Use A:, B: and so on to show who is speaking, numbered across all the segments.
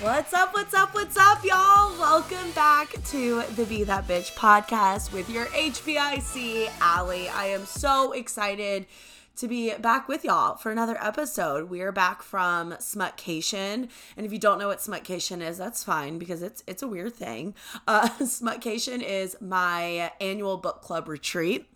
A: What's up? What's up? What's up, y'all? Welcome back to the Be That Bitch podcast with your HBIC Allie. I am so excited to be back with y'all for another episode. We are back from Smutcation, and if you don't know what Smutcation is, that's fine because it's it's a weird thing. Uh, Smutcation is my annual book club retreat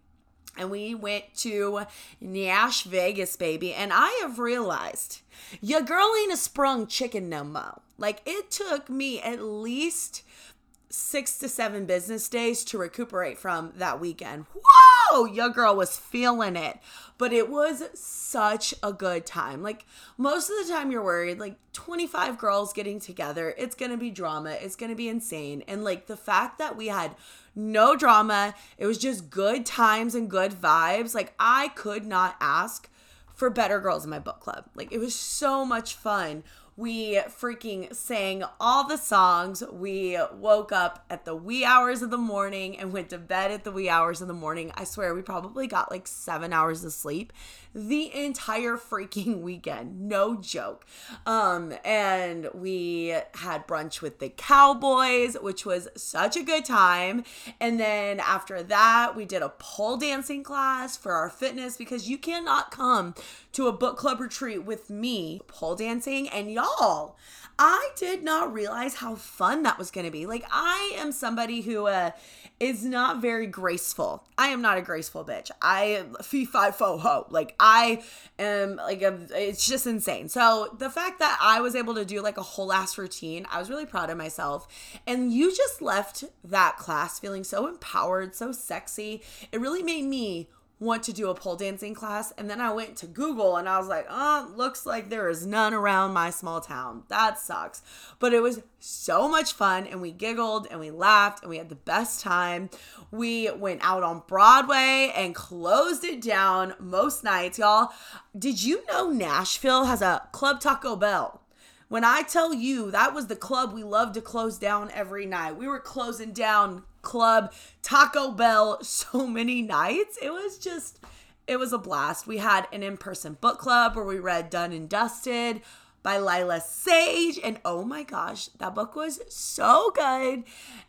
A: and we went to Nash Vegas, baby. And I have realized your girl ain't a sprung chicken no more. Like it took me at least six to seven business days to recuperate from that weekend. Whoa, your girl was feeling it. But it was such a good time. Like most of the time you're worried, like 25 girls getting together, it's gonna be drama, it's gonna be insane. And like the fact that we had no drama, it was just good times and good vibes. Like I could not ask for better girls in my book club. Like it was so much fun we freaking sang all the songs. We woke up at the wee hours of the morning and went to bed at the wee hours of the morning. I swear we probably got like seven hours of sleep the entire freaking weekend. No joke. Um, and we had brunch with the Cowboys, which was such a good time. And then after that, we did a pole dancing class for our fitness because you cannot come to a book club retreat with me pole dancing and y'all I did not realize how fun that was going to be. Like, I am somebody who uh, is not very graceful. I am not a graceful bitch. I fee fi fo ho. Like, I am like, a, it's just insane. So, the fact that I was able to do like a whole ass routine, I was really proud of myself. And you just left that class feeling so empowered, so sexy. It really made me want to do a pole dancing class. And then I went to Google and I was like, oh, looks like there is none around my small town. That sucks. But it was so much fun and we giggled and we laughed and we had the best time. We went out on Broadway and closed it down most nights, y'all. Did you know Nashville has a Club Taco Bell? When I tell you that was the club we loved to close down every night, we were closing down Club Taco Bell so many nights. It was just, it was a blast. We had an in person book club where we read Done and Dusted by Lyla Sage. And oh my gosh, that book was so good.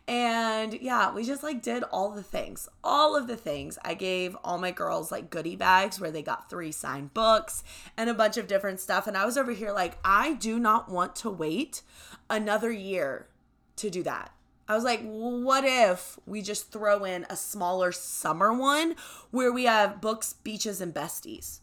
A: And yeah, we just like did all the things, all of the things. I gave all my girls like goodie bags where they got three signed books and a bunch of different stuff. And I was over here like, I do not want to wait another year to do that. I was like, what if we just throw in a smaller summer one where we have books, beaches, and besties?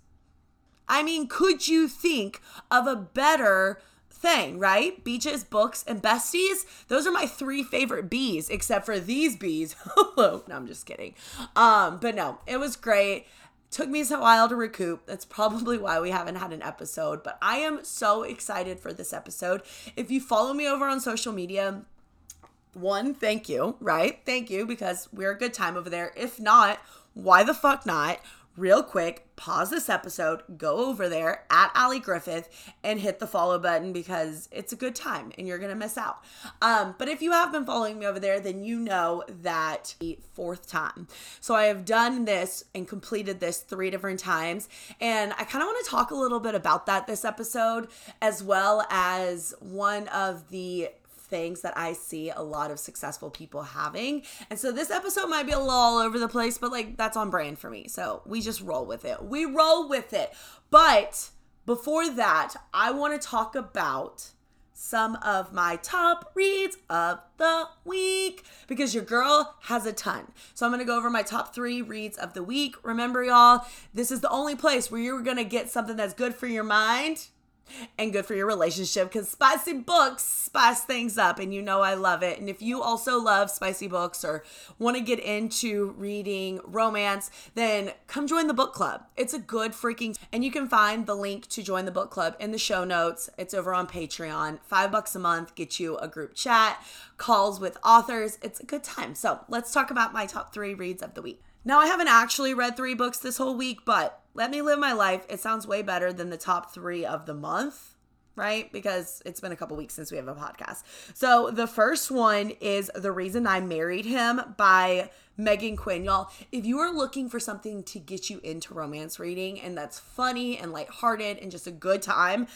A: I mean, could you think of a better thing, right? Beaches, books, and besties. Those are my three favorite bees, except for these bees. no, I'm just kidding. Um, but no, it was great. Took me a while to recoup. That's probably why we haven't had an episode, but I am so excited for this episode. If you follow me over on social media, one, thank you, right? Thank you because we're a good time over there. If not, why the fuck not? Real quick, pause this episode, go over there at Allie Griffeth and hit the follow button because it's a good time and you're gonna miss out. Um, but if you have been following me over there, then you know that the fourth time. So I have done this and completed this three different times, and I kind of want to talk a little bit about that this episode, as well as one of the things that I see a lot of successful people having. And so this episode might be a little all over the place, but like that's on brand for me. So we just roll with it. We roll with it. But before that, I want to talk about some of my top reads of the week because your girl has a ton. So I'm going to go over my top 3 reads of the week. Remember y'all, this is the only place where you're going to get something that's good for your mind and good for your relationship because spicy books spice things up and you know I love it. And if you also love spicy books or want to get into reading romance, then come join the book club. It's a good freaking and you can find the link to join the book club in the show notes. It's over on Patreon. 5 bucks a month get you a group chat, calls with authors. It's a good time. So, let's talk about my top 3 reads of the week. Now, I haven't actually read 3 books this whole week, but let Me Live My Life, it sounds way better than the top three of the month, right? Because it's been a couple weeks since we have a podcast. So the first one is The Reason I Married Him by Meghan Quinn. Y'all, if you are looking for something to get you into romance reading and that's funny and lighthearted and just a good time,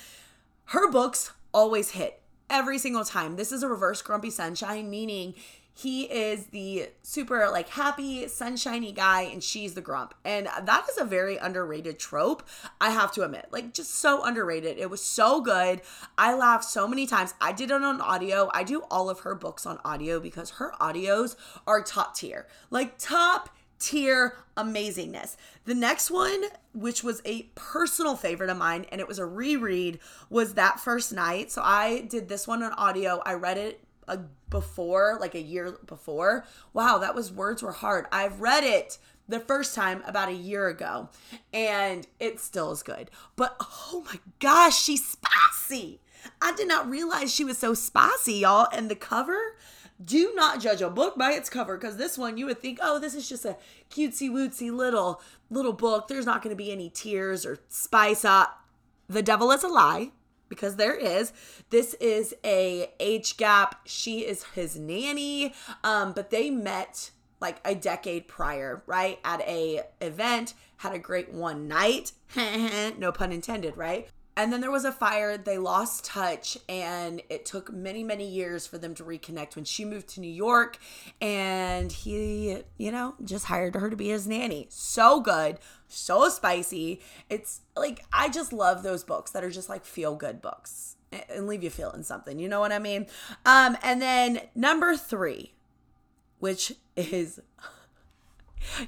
A: her books always hit every single time. This is a reverse grumpy sunshine, meaning he is the super like happy sunshiny guy and she's the grump. And that is a very underrated trope i have to admit. Like just so underrated. It was so good. I laughed so many times. I did it on audio. I do all of her books on audio because her audios are top tier. Like top tier amazingness. The next one, which was a personal favorite of mine, and it was a reread, was that first night. So I did this one on audio. I read it a, before, like a year before. Wow, that was words were hard. I've read it the first time about a year ago, and it still is good. But oh my gosh, she's spicy. I did not realize she was so spicy, y'all. And the cover, do not judge a book by its cover because this one you would think, oh, this is just a cutesy wootsy little little book. There's not going to be any tears or spice up. The devil is a lie because there is. This is a age gap. She is his nanny, um, but they met like a decade prior, right? At a event, had a great one night. no pun intended, right? And then there was a fire, they lost touch, and it took many, many years for them to reconnect when she moved to New York. And he, you know, just hired her to be his nanny. So good, so spicy. It's like, I just love those books that are just like feel good books and leave you feeling something. You know what I mean? Um, and then number three, which is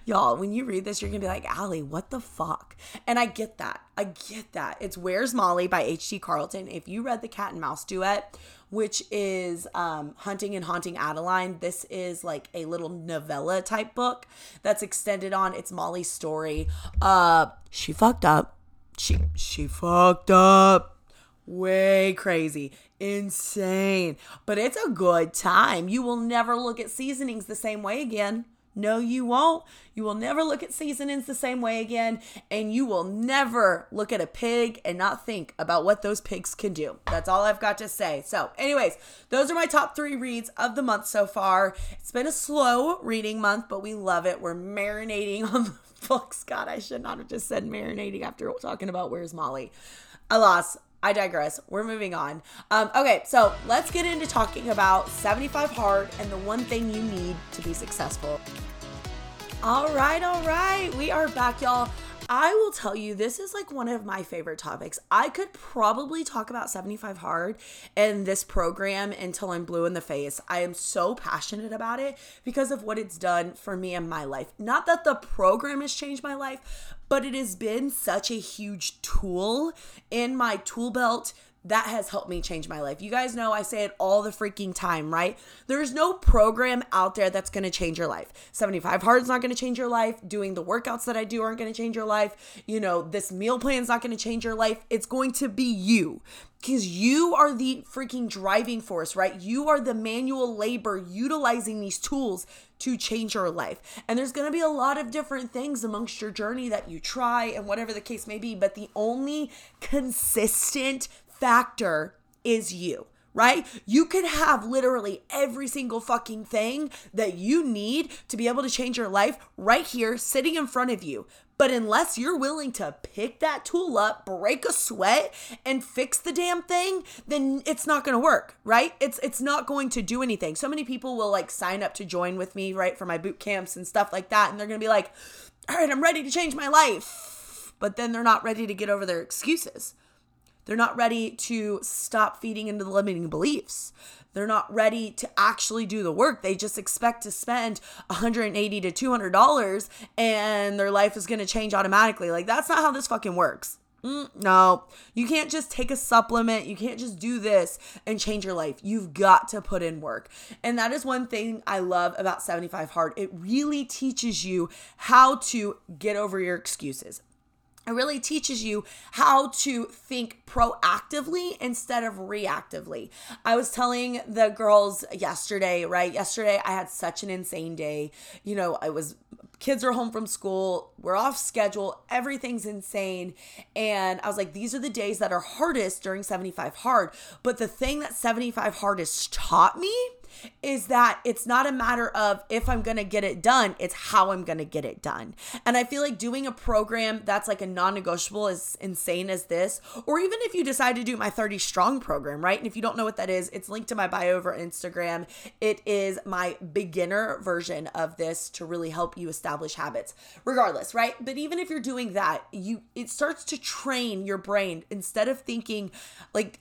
A: Y'all, when you read this, you're gonna be like, Allie, what the fuck? And I get that. I get that. It's Where's Molly by H.D. Carlton. If you read the Cat and Mouse duet, which is um, Hunting and Haunting Adeline, this is like a little novella type book that's extended on. It's Molly's story. Uh, she fucked up. She she fucked up. Way crazy insane. But it's a good time. You will never look at seasonings the same way again. No, you won't. You will never look at seasonings the same way again. And you will never look at a pig and not think about what those pigs can do. That's all I've got to say. So, anyways, those are my top three reads of the month so far. It's been a slow reading month, but we love it. We're marinating on the books. God, I should not have just said marinating after talking about Where's Molly. Alas, I digress. We're moving on. Um, okay, so let's get into talking about 75 Hard and the one thing you need to be successful. All right, all right. We are back, y'all. I will tell you, this is like one of my favorite topics. I could probably talk about 75 Hard and this program until I'm blue in the face. I am so passionate about it because of what it's done for me and my life. Not that the program has changed my life, but it has been such a huge tool in my tool belt that has helped me change my life. You guys know I say it all the freaking time, right? There's no program out there that's to change your life. 75 hard is not to change your life. Doing the workouts that I do aren't to change your life. You know, this meal plan is not to change your life. It's going to be you because you are the freaking driving force, right? You are the manual labor utilizing these tools to change your life. And there's to be a lot of different things amongst your journey that you try and whatever the case may be, but the only consistent factor is you right? You could have literally every single fucking thing that you need to be able to change your life right here, sitting in front of you. But unless you're willing to pick that tool up, break a sweat, and fix the damn thing, then it's not going to work, right? It's it's not going to do anything. So many people will like sign up to join with me, right, for my boot camps and stuff like that, and they're to be like, "All right, I'm ready to change my life." But then they're not ready to get over their excuses they're not ready to stop feeding into the limiting beliefs. They're not ready to actually do the work. They just expect to spend 180 to 200 dollars and their life is going to change automatically. Like that's not how this fucking works. Mm, no, you can't just take a supplement. You can't just do this and change your life. You've got to put in work. And that is one thing I love about 75 Hard. It really teaches you how to get over your excuses, it really teaches you how to think proactively instead of reactively. I was telling the girls yesterday, right? Yesterday, I had such an insane day. You know, I was, kids are home from school, we're off schedule, everything's insane. And I was like, these are the days that are hardest during 75 Hard. But the thing that 75 Hard has taught me is that it's not a matter of if I'm going to get it done, it's how I'm going to get it done. And I feel like doing a program that's like a non negotiable, as insane as this, or even if you decide to do my 30 strong program, right? And if you don't know what that is, it's linked to my bio over Instagram. It is my beginner version of this to really help you establish habits, regardless, right? But even if you're doing that, you it starts to train your brain instead of thinking like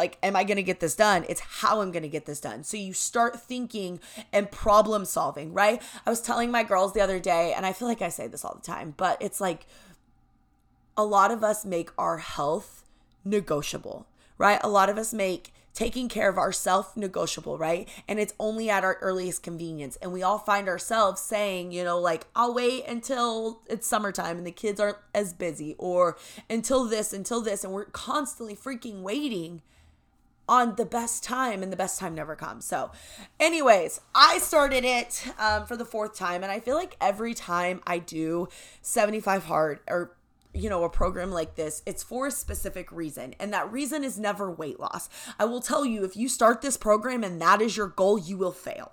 A: like am i going to get this done it's how i'm going to get this done so you start thinking and problem solving right i was telling my girls the other day and i feel like i say this all the time but it's like a lot of us make our health negotiable right a lot of us make taking care of ourselves negotiable, right? And it's only at our earliest convenience. And we all find ourselves saying, you know, like, I'll wait until it's summertime and the kids aren't as busy, or until this, until this. And we're constantly freaking waiting on the best time and the best time never comes. So, anyways, I started it um, for the fourth time, and I feel like every time I do 75 hard or you know, a program like this, it's for a specific reason. And that reason is never weight loss. I will tell you, if you start this program and that is your goal, you will fail.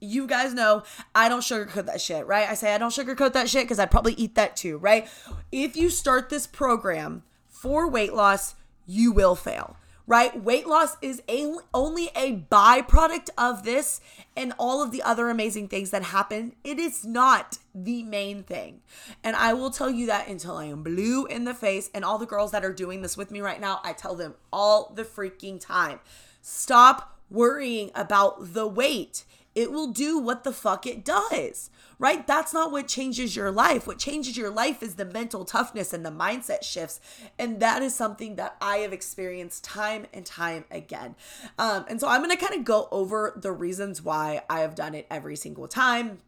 A: You guys know I don't sugarcoat that shit, right? I say I don't sugarcoat that shit because I'd probably eat that too, right? If you start this program for weight loss, you will fail right? Weight loss is a, only a byproduct of this and all of the other amazing things that happen. It is not the main thing. And I will tell you that until I am blue in the face. And all the girls that are doing this with me right now, I tell them all the freaking time stop worrying about the weight. It will do what the fuck it does right? That's not what changes your life. What changes your life is the mental toughness and the mindset shifts. And that is something that I have experienced time and time again. Um, and so I'm going to kind of go over the reasons why I have done it every single time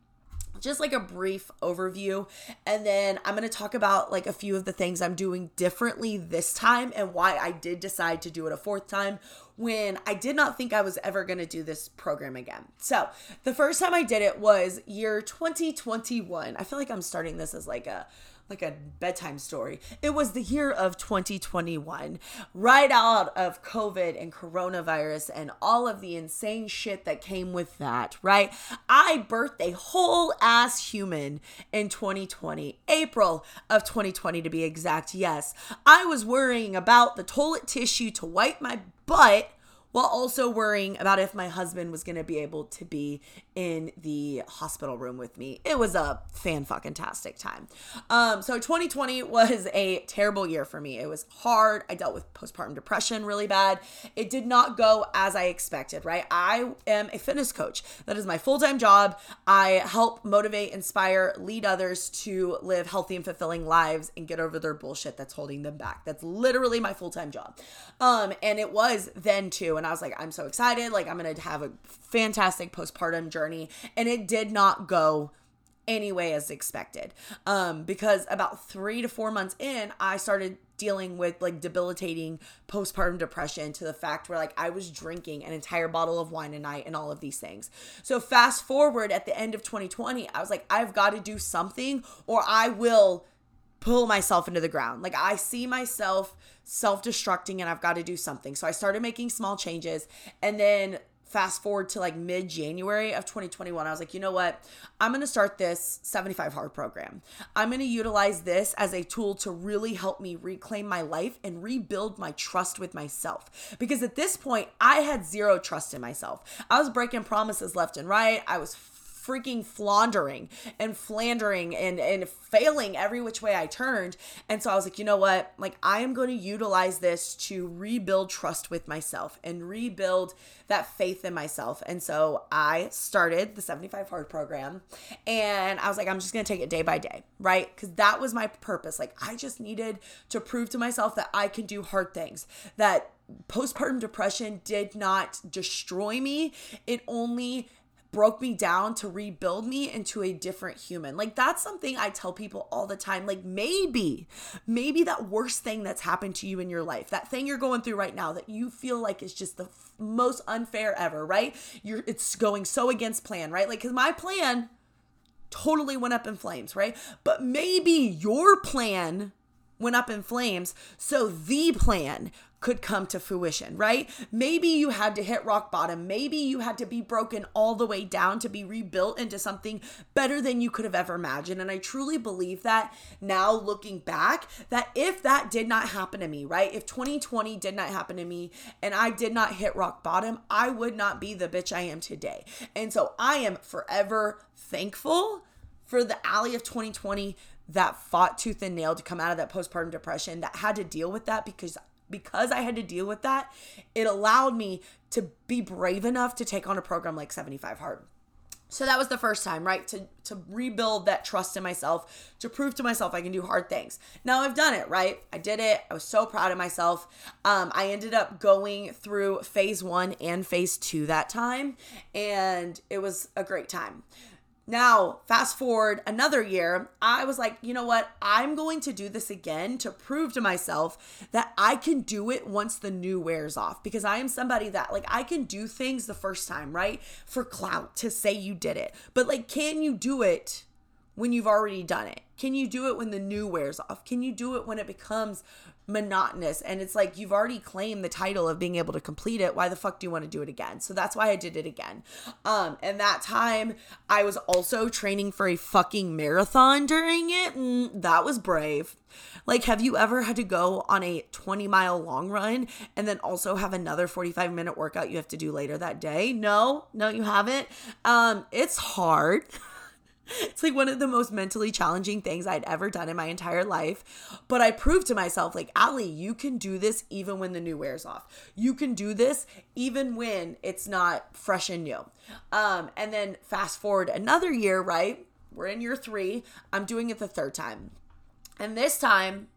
A: just like a brief overview and then i'm going to talk about like a few of the things i'm doing differently this time and why i did decide to do it a fourth time when I did not think I was ever going to do this program again. So, the first time I did it was year 2021. I feel like I'm starting this as like a like a bedtime story. It was the year of 2021, right out of COVID and coronavirus and all of the insane shit that came with that, right? I birthed a whole ass human in 2020, April of 2020 to be exact. Yes, I was worrying about the toilet tissue to wipe my butt while also worrying about if my husband was going to be able to be in the hospital room with me. It was a fan fucking tastic time. Um, so 2020 was a terrible year for me. It was hard. I dealt with postpartum depression really bad. It did not go as I expected, right? I am a fitness coach. That is my full-time job. I help motivate, inspire, lead others to live healthy and fulfilling lives and get over their bullshit that's holding them back. That's literally my full-time job. Um, and it was then too and I was like, I'm so excited. Like, I'm going to have a fantastic postpartum journey. And it did not go anyway as expected. Um, because about three to four months in, I started dealing with like debilitating postpartum depression to the fact where like I was drinking an entire bottle of wine a night and all of these things. So fast forward at the end of 2020, I was like, I've got to do something or I will pull myself into the ground. Like I see myself self-destructing and I've got to do something. So I started making small changes and then fast forward to like mid January of 2021, I was like, you know what? I'm going to start this 75 hard program. I'm going to utilize this as a tool to really help me reclaim my life and rebuild my trust with myself. Because at this point, I had zero trust in myself. I was breaking promises left and right. I was freaking floundering and flandering and and failing every which way I turned. And so I was like, you know what? Like I am going to utilize this to rebuild trust with myself and rebuild that faith in myself. And so I started the 75 hard program and I was like, I'm just going to take it day by day, right? Cuz that was my purpose. Like I just needed to prove to myself that I can do hard things. That postpartum depression did not destroy me. It only broke me down to rebuild me into a different human. Like that's something I tell people all the time. Like maybe, maybe that worst thing that's happened to you in your life, that thing you're going through right now that you feel like is just the f- most unfair ever, right? You're it's going so against plan, right? Like cuz my plan totally went up in flames, right? But maybe your plan went up in flames so the plan could come to fruition, right? Maybe you had to hit rock bottom. Maybe you had to be broken all the way down to be rebuilt into something better than you could have ever imagined. And I truly believe that now looking back, that if that did not happen to me, right? If 2020 did not happen to me and I did not hit rock bottom, I would not be the bitch I am today. And so I am forever thankful for the Allie of 2020 that fought tooth and nail to come out of that postpartum depression that had to deal with that because because I had to deal with that, it allowed me to be brave enough to take on a program like 75 Hard. So that was the first time, right? To to rebuild that trust in myself, to prove to myself I can do hard things. Now I've done it, right? I did it. I was so proud of myself. Um, I ended up going through phase one and phase two that time, and it was a great time. Now, fast forward another year, I was like, you know what? I'm going to do this again to prove to myself that I can do it once the new wears off because I am somebody that, like, I can do things the first time, right? For clout to say you did it. But, like, can you do it when you've already done it? Can you do it when the new wears off? Can you do it when it becomes monotonous and it's like you've already claimed the title of being able to complete it. Why the fuck do you want to do it again? So that's why i did it again. Um and that time i was also training for a fucking marathon during it. Mm, that was brave. Like have you ever had to go on a 20 mile long run and then also have another 45 minute workout you have to do later that day? No no you haven't. Um it's hard it's like one of the most mentally challenging things I'd ever done in my entire life. But I proved to myself, like, Allie, you can do this even when the new wears off. You can do this even when it's not fresh and new. Um, and then fast forward another year, right? We're in year three. I'm doing it the third time. And this time,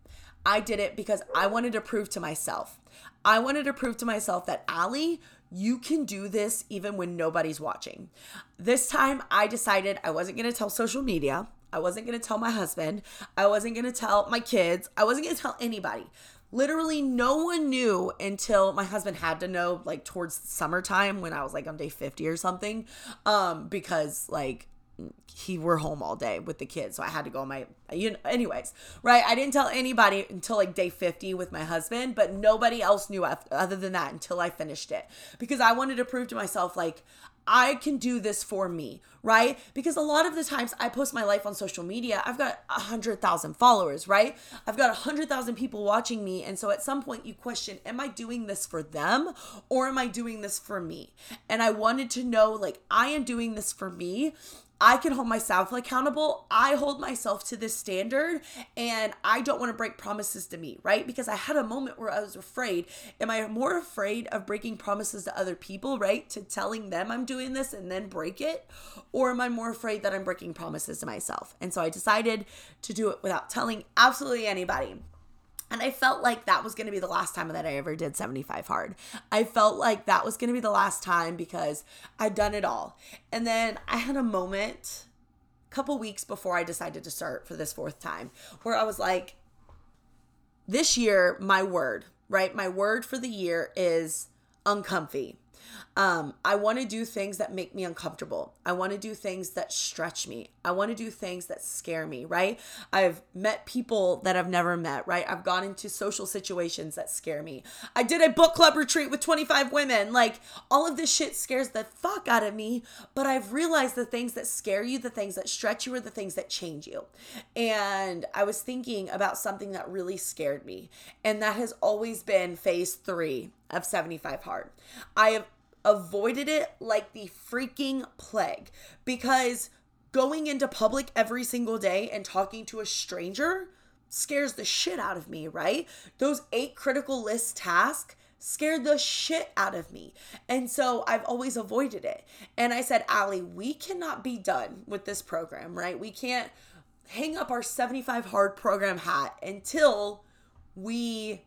A: I did it because I wanted to prove to myself. I wanted to prove to myself that Allie, you can do this even when nobody's watching. This time I decided I wasn't going to tell social media. I wasn't going to tell my husband. I wasn't going to tell my kids. I wasn't going to tell anybody. Literally, no one knew until my husband had to know, like towards summertime when I was like on day 50 or something. Um, because like he were home all day with the kids so i had to go on my you know anyways right i didn't tell anybody until like day 50 with my husband but nobody else knew other than that until i finished it because i wanted to prove to myself like I can do this for me, right? Because a lot of the times I post my life on social media, I've got a hundred thousand followers, right? I've got a hundred thousand people watching me. And so at some point you question, am I doing this for them or am I doing this for me? And I wanted to know, like, I am doing this for me I can hold myself accountable. I hold myself to this standard and I don't want to break promises to me, right? Because I had a moment where I was afraid. Am I more afraid of breaking promises to other people, right? To telling them I'm doing this and then break it? Or am I more afraid that I'm breaking promises to myself? And so I decided to do it without telling absolutely anybody. And I felt like that was going to be the last time that I ever did 75 hard. I felt like that was going to be the last time because I'd done it all. And then I had a moment a couple weeks before I decided to start for this fourth time where I was like, this year, my word, right? My word for the year is uncomfy. Um, I want to do things that make me uncomfortable. I want to do things that stretch me. I want to do things that scare me, right? I've met people that I've never met, right? I've gone into social situations that scare me. I did a book club retreat with 25 women. Like, all of this shit scares the fuck out of me, but I've realized the things that scare you, the things that stretch you, are the things that change you. And I was thinking about something that really scared me, and that has always been phase three of 75 Hard. I have avoided it like the freaking plague because going into public every single day and talking to a stranger scares the shit out of me, right? Those eight critical list tasks scared the shit out of me. And so I've always avoided it. And I said, Allie, we cannot be done with this program, right? We can't hang up our 75 hard program hat until we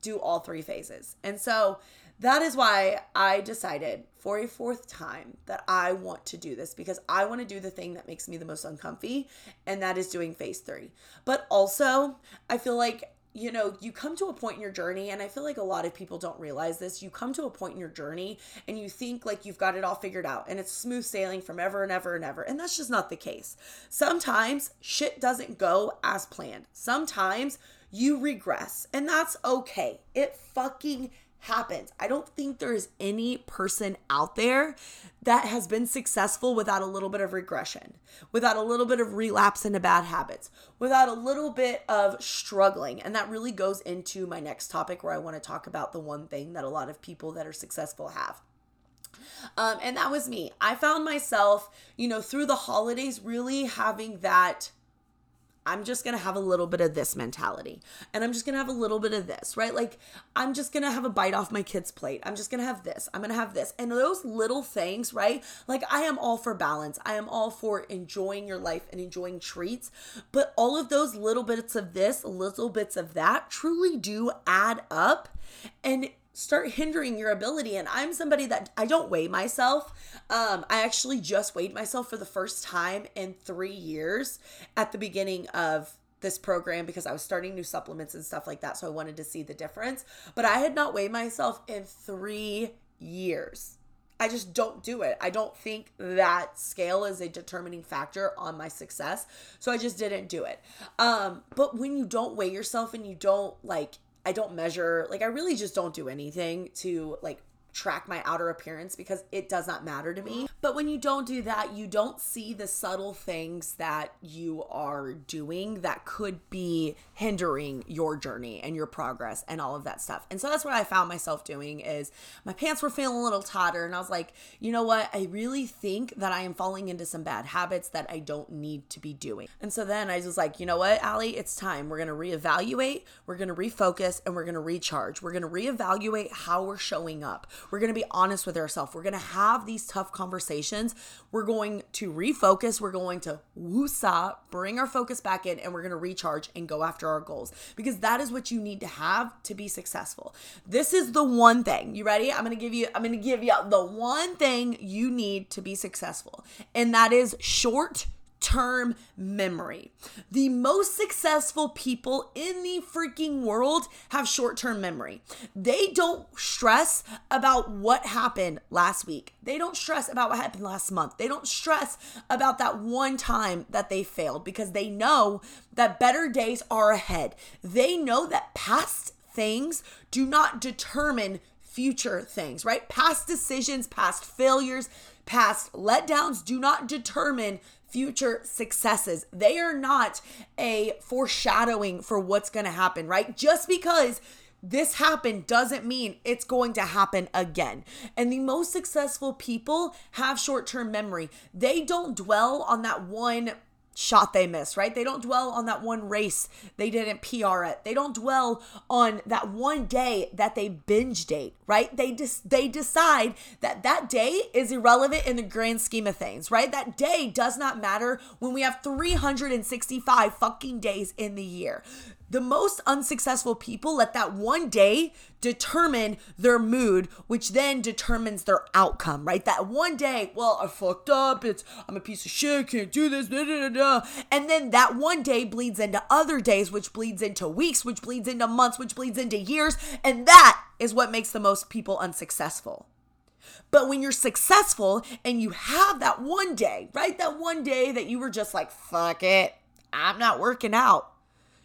A: do all three phases. And so that is why I decided for a fourth time that I want to do this because I want to do the thing that makes me the most uncomfy, and that is doing phase three. But also, I feel like you know, you come to a point in your journey, and I feel like a lot of people don't realize this. You come to a point in your journey and you think like you've got it all figured out and it's smooth sailing from ever and ever and ever. And that's just not the case. Sometimes shit doesn't go as planned. Sometimes you regress, and that's okay. It fucking happens. I don't think there is any person out there that has been successful without a little bit of regression, without a little bit of relapse into bad habits, without a little bit of struggling. And that really goes into my next topic where I want to talk about the one thing that a lot of people that are successful have. Um, and that was me. I found myself, you know, through the holidays really having that I'm just gonna have a little bit of this mentality. And I'm just gonna have a little bit of this, right? Like, I'm just gonna have a bite off my kid's plate. I'm just gonna have this. I'm gonna have this. And those little things, right? Like, I am all for balance. I am all for enjoying your life and enjoying treats. But all of those little bits of this, little bits of that truly do add up. And start hindering your ability and i'm somebody that i don't weigh myself um i actually just weighed myself for the first time in three years at the beginning of this program because i was starting new supplements and stuff like that so i wanted to see the difference but i had not weighed myself in three years I just don't do it. I don't think that scale is a determining factor on my success. So I just didn't do it. Um, but when you don't weigh yourself and you don't like I don't measure, like, I really just don't do anything to like track my outer appearance because it does not matter to me. But when you don't do that, you don't see the subtle things that you are doing that could be hindering your journey and your progress and all of that stuff. And so that's what I found myself doing is my pants were feeling a little tighter and I was like, "You know what? I really think that I am falling into some bad habits that I don't need to be doing." And so then I was like, "You know what, Allie? It's time. We're going to reevaluate, we're going to refocus, and we're going to recharge. We're going to reevaluate how we're showing up. We're going to be honest with ourselves. We're going to have these tough conversations. We're going to refocus. We're going to woosah, bring our focus back in, and we're going to recharge and go after our goals because that is what you need to have to be successful. This is the one thing. You ready? I'm going to give you I'm going to give you the one thing you need to be successful. And that is short term memory. The most successful people in the freaking world have short term memory. They don't stress about what happened last week. They don't stress about what happened last month. They don't stress about that one time that they failed because they know that better days are ahead. They know that past things do not determine future things, right? Past decisions, past failures, past letdowns do not determine future successes. They are not a foreshadowing for what's going to happen, right? Just because this happened doesn't mean it's going to happen again. And the most successful people have short term memory. They don't dwell on that one shot they missed, right? They don't dwell on that one race they didn't PR it. They don't dwell on that one day that they binge date, right? They just they decide that that day is irrelevant in the grand scheme of things, right? That day does not matter when we have 365 fucking days in the year. The most unsuccessful people let that one day determine their mood, which then determines their outcome, right? That one day, well, I fucked up. It's I'm a piece of shit. Can't do this. Da, da, da, and then that one day bleeds into other days, which bleeds into weeks, which bleeds into months, which bleeds into years, and that is what makes the most people unsuccessful. But when you're successful and you have that one day, right? That one day that you were just like, fuck it, I'm not working out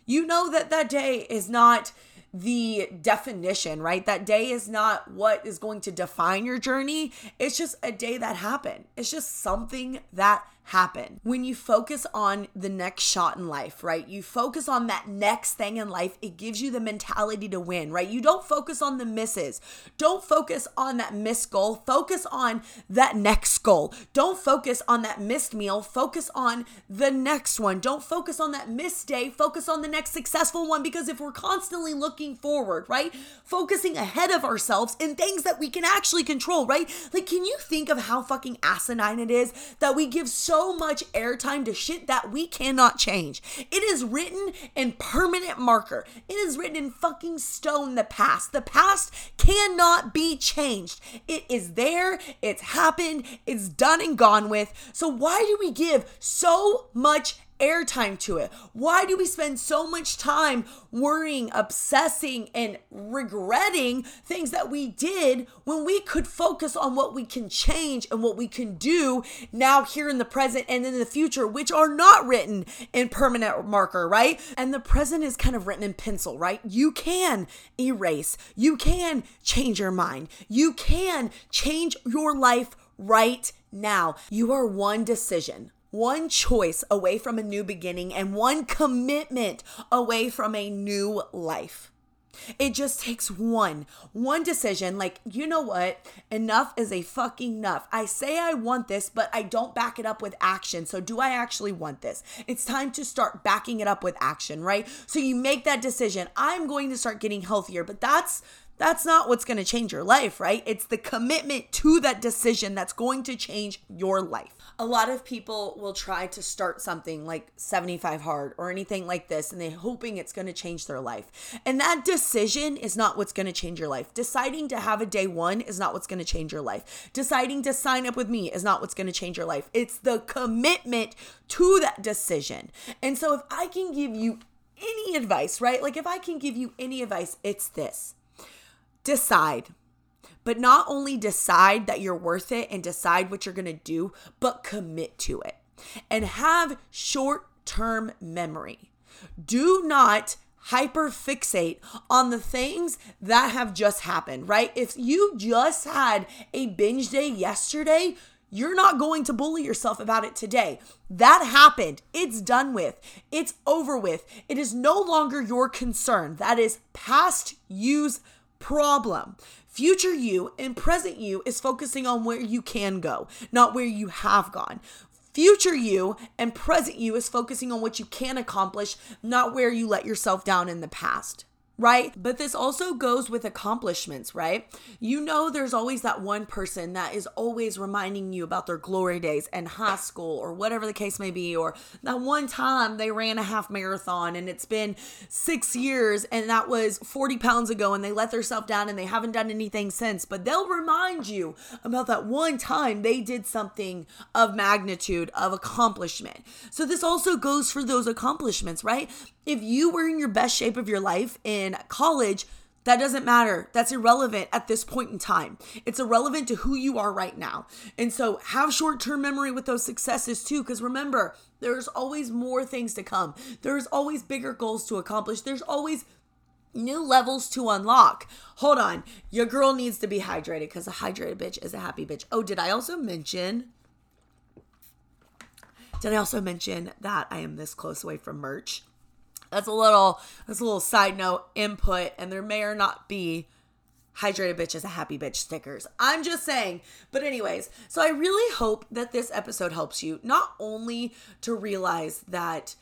A: you know that that day is not the definition, right? That day is not what is going to define your journey. It's just a day that happened. It's just something that happen. When you focus on the next shot in life, right? You focus on that next thing in life, it gives you the mentality to win, right? You don't focus on the misses. Don't focus on that missed goal. Focus on that next goal. Don't focus on that missed meal. Focus on the next one. Don't focus on that missed day. Focus on the next successful one because if we're constantly looking forward, right? Focusing ahead of ourselves in things that we can actually control, right? Like, can you think of how fucking asinine it is that we give so so much airtime to shit that we cannot change. It is written in permanent marker. It is written in fucking stone the past. The past cannot be changed. It is there, it's happened, it's done and gone with. So why do we give so much airtime to it? Why do we spend so much time worrying, obsessing, and regretting things that we did when we could focus on what we can change and what we can do now, here in the present, and in the future, which are not written in permanent marker, right? And the present is kind of written in pencil, right? You can erase, you can change your mind, you can change your life right now. You are one decision one choice away from a new beginning and one commitment away from a new life. It just takes one, one decision. Like, you know what? Enough is a fucking enough. I say I want this, but I don't back it up with action. So, do I actually want this? It's time to start backing it up with action, right? So, you make that decision. I'm going to start getting healthier, but that's that's not what's going to change your life, right? It's the commitment to that decision that's going to change your life. A lot of people will try to start something like 75 hard or anything like this and they're hoping it's going to change their life. And that decision is not what's going to change your life. Deciding to have a day 1 is not what's going to change your life. Deciding to sign up with me is not what's going to change your life. It's the commitment to that decision. And so if I can give you any advice, right? Like if I can give you any advice, it's this decide. But not only decide that you're worth it and decide what you're going to do, but commit to it and have short term memory. Do not hyper fixate on the things that have just happened, right? If you just had a binge day yesterday, you're not going to bully yourself about it today. That happened. It's done with. It's over with. It is no longer your concern. That is past use problem. Future you and present you is focusing on where you can go, not where you have gone. Future you and present you is focusing on what you can accomplish, not where you let yourself down in the past right? But this also goes with accomplishments, right? You know, there's always that one person that is always reminding you about their glory days and high school or whatever the case may be, or that one time they ran a half marathon and it's been six years and that was 40 pounds ago and they let themselves down and they haven't done anything since. But they'll remind you about that one time they did something of magnitude, of accomplishment. So this also goes for those accomplishments, right? If you were in your best shape of your life in college, that doesn't matter. That's irrelevant at this point in time. It's irrelevant to who you are right now. And so have short term memory with those successes too, because remember, there's always more things to come. There's always bigger goals to accomplish. There's always new levels to unlock. Hold on. Your girl needs to be hydrated because a hydrated bitch is a happy bitch. Oh, did I also mention? Did I also mention that I am this close away from merch? That's a little that's a little side note input, and there may or not be hydrated bitch is a happy bitch stickers. I'm just saying. But anyways, so I really hope that this episode helps you not only to realize that,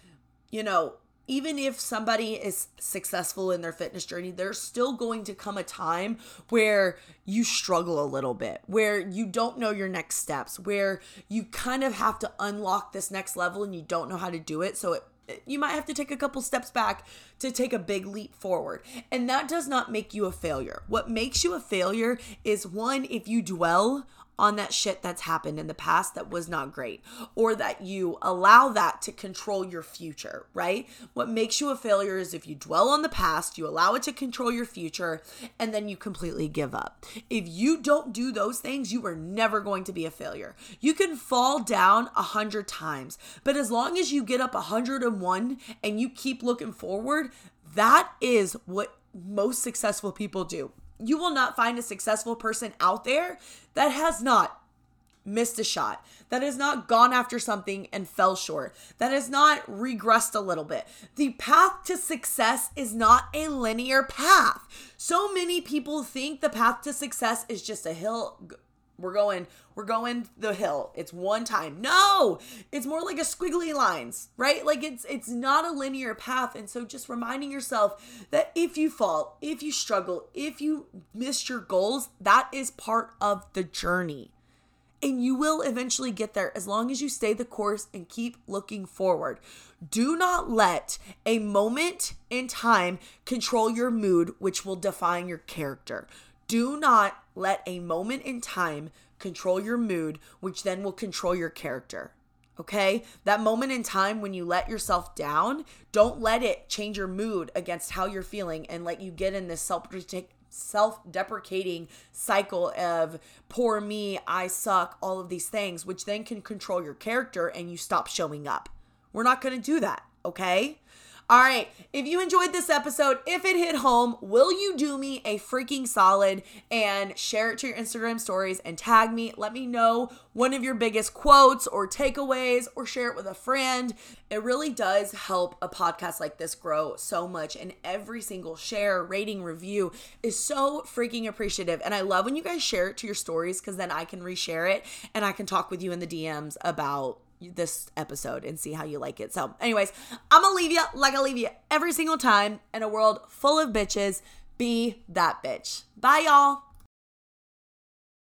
A: you know, even if somebody is successful in their fitness journey, there's still going to come a time where you struggle a little bit, where you don't know your next steps, where you kind of have to unlock this next level and you don't know how to do it. So it you might have to take a couple steps back to take a big leap forward. And that does not make you a failure. What makes you a failure is one, if you dwell on that shit that's happened in the past that was not great, or that you allow that to control your future, right? What makes you a failure is if you dwell on the past, you allow it to control your future, and then you completely give up. If you don't do those things, you are never going to be a failure. You can fall down a hundred times, but as long as you get up a hundred and one and you keep looking forward, that is what most successful people do you will not find a successful person out there that has not missed a shot, that has not gone after something and fell short, that has not regressed a little bit. The path to success is not a linear path. So many people think the path to success is just a hill we're going we're going the hill. It's one time. No! It's more like a squiggly lines right? Like it's it's not a linear path. And so just reminding yourself that if you fall if you struggle if you miss your goals that is part of the journey. And you will eventually get there as long as you stay the course and keep looking forward. Do not let a moment in time control your mood, which will define your character. Do not let a moment in time control your mood, which then will control your character. Okay? That moment in time when you let yourself down, don't let it change your mood against how you're feeling and let you get in this self self-deprecating cycle of poor me, I suck, all of these things, which then can control your character and you stop showing up. We're not going to do that, okay? All right. If you enjoyed this episode, if it hit home, will you do me a freaking solid and share it to your Instagram stories and tag me? Let me know one of your biggest quotes or takeaways or share it with a friend. It really does help a podcast like this grow so much. And every single share, rating, review is so freaking appreciative. And I love when you guys share it to your stories because then I can reshare it and I can talk with you in the DMs about this episode and see how you like it. So, anyways, I'm gonna leave you like I leave you every single time in a world full of bitches. Be that bitch. Bye, y'all.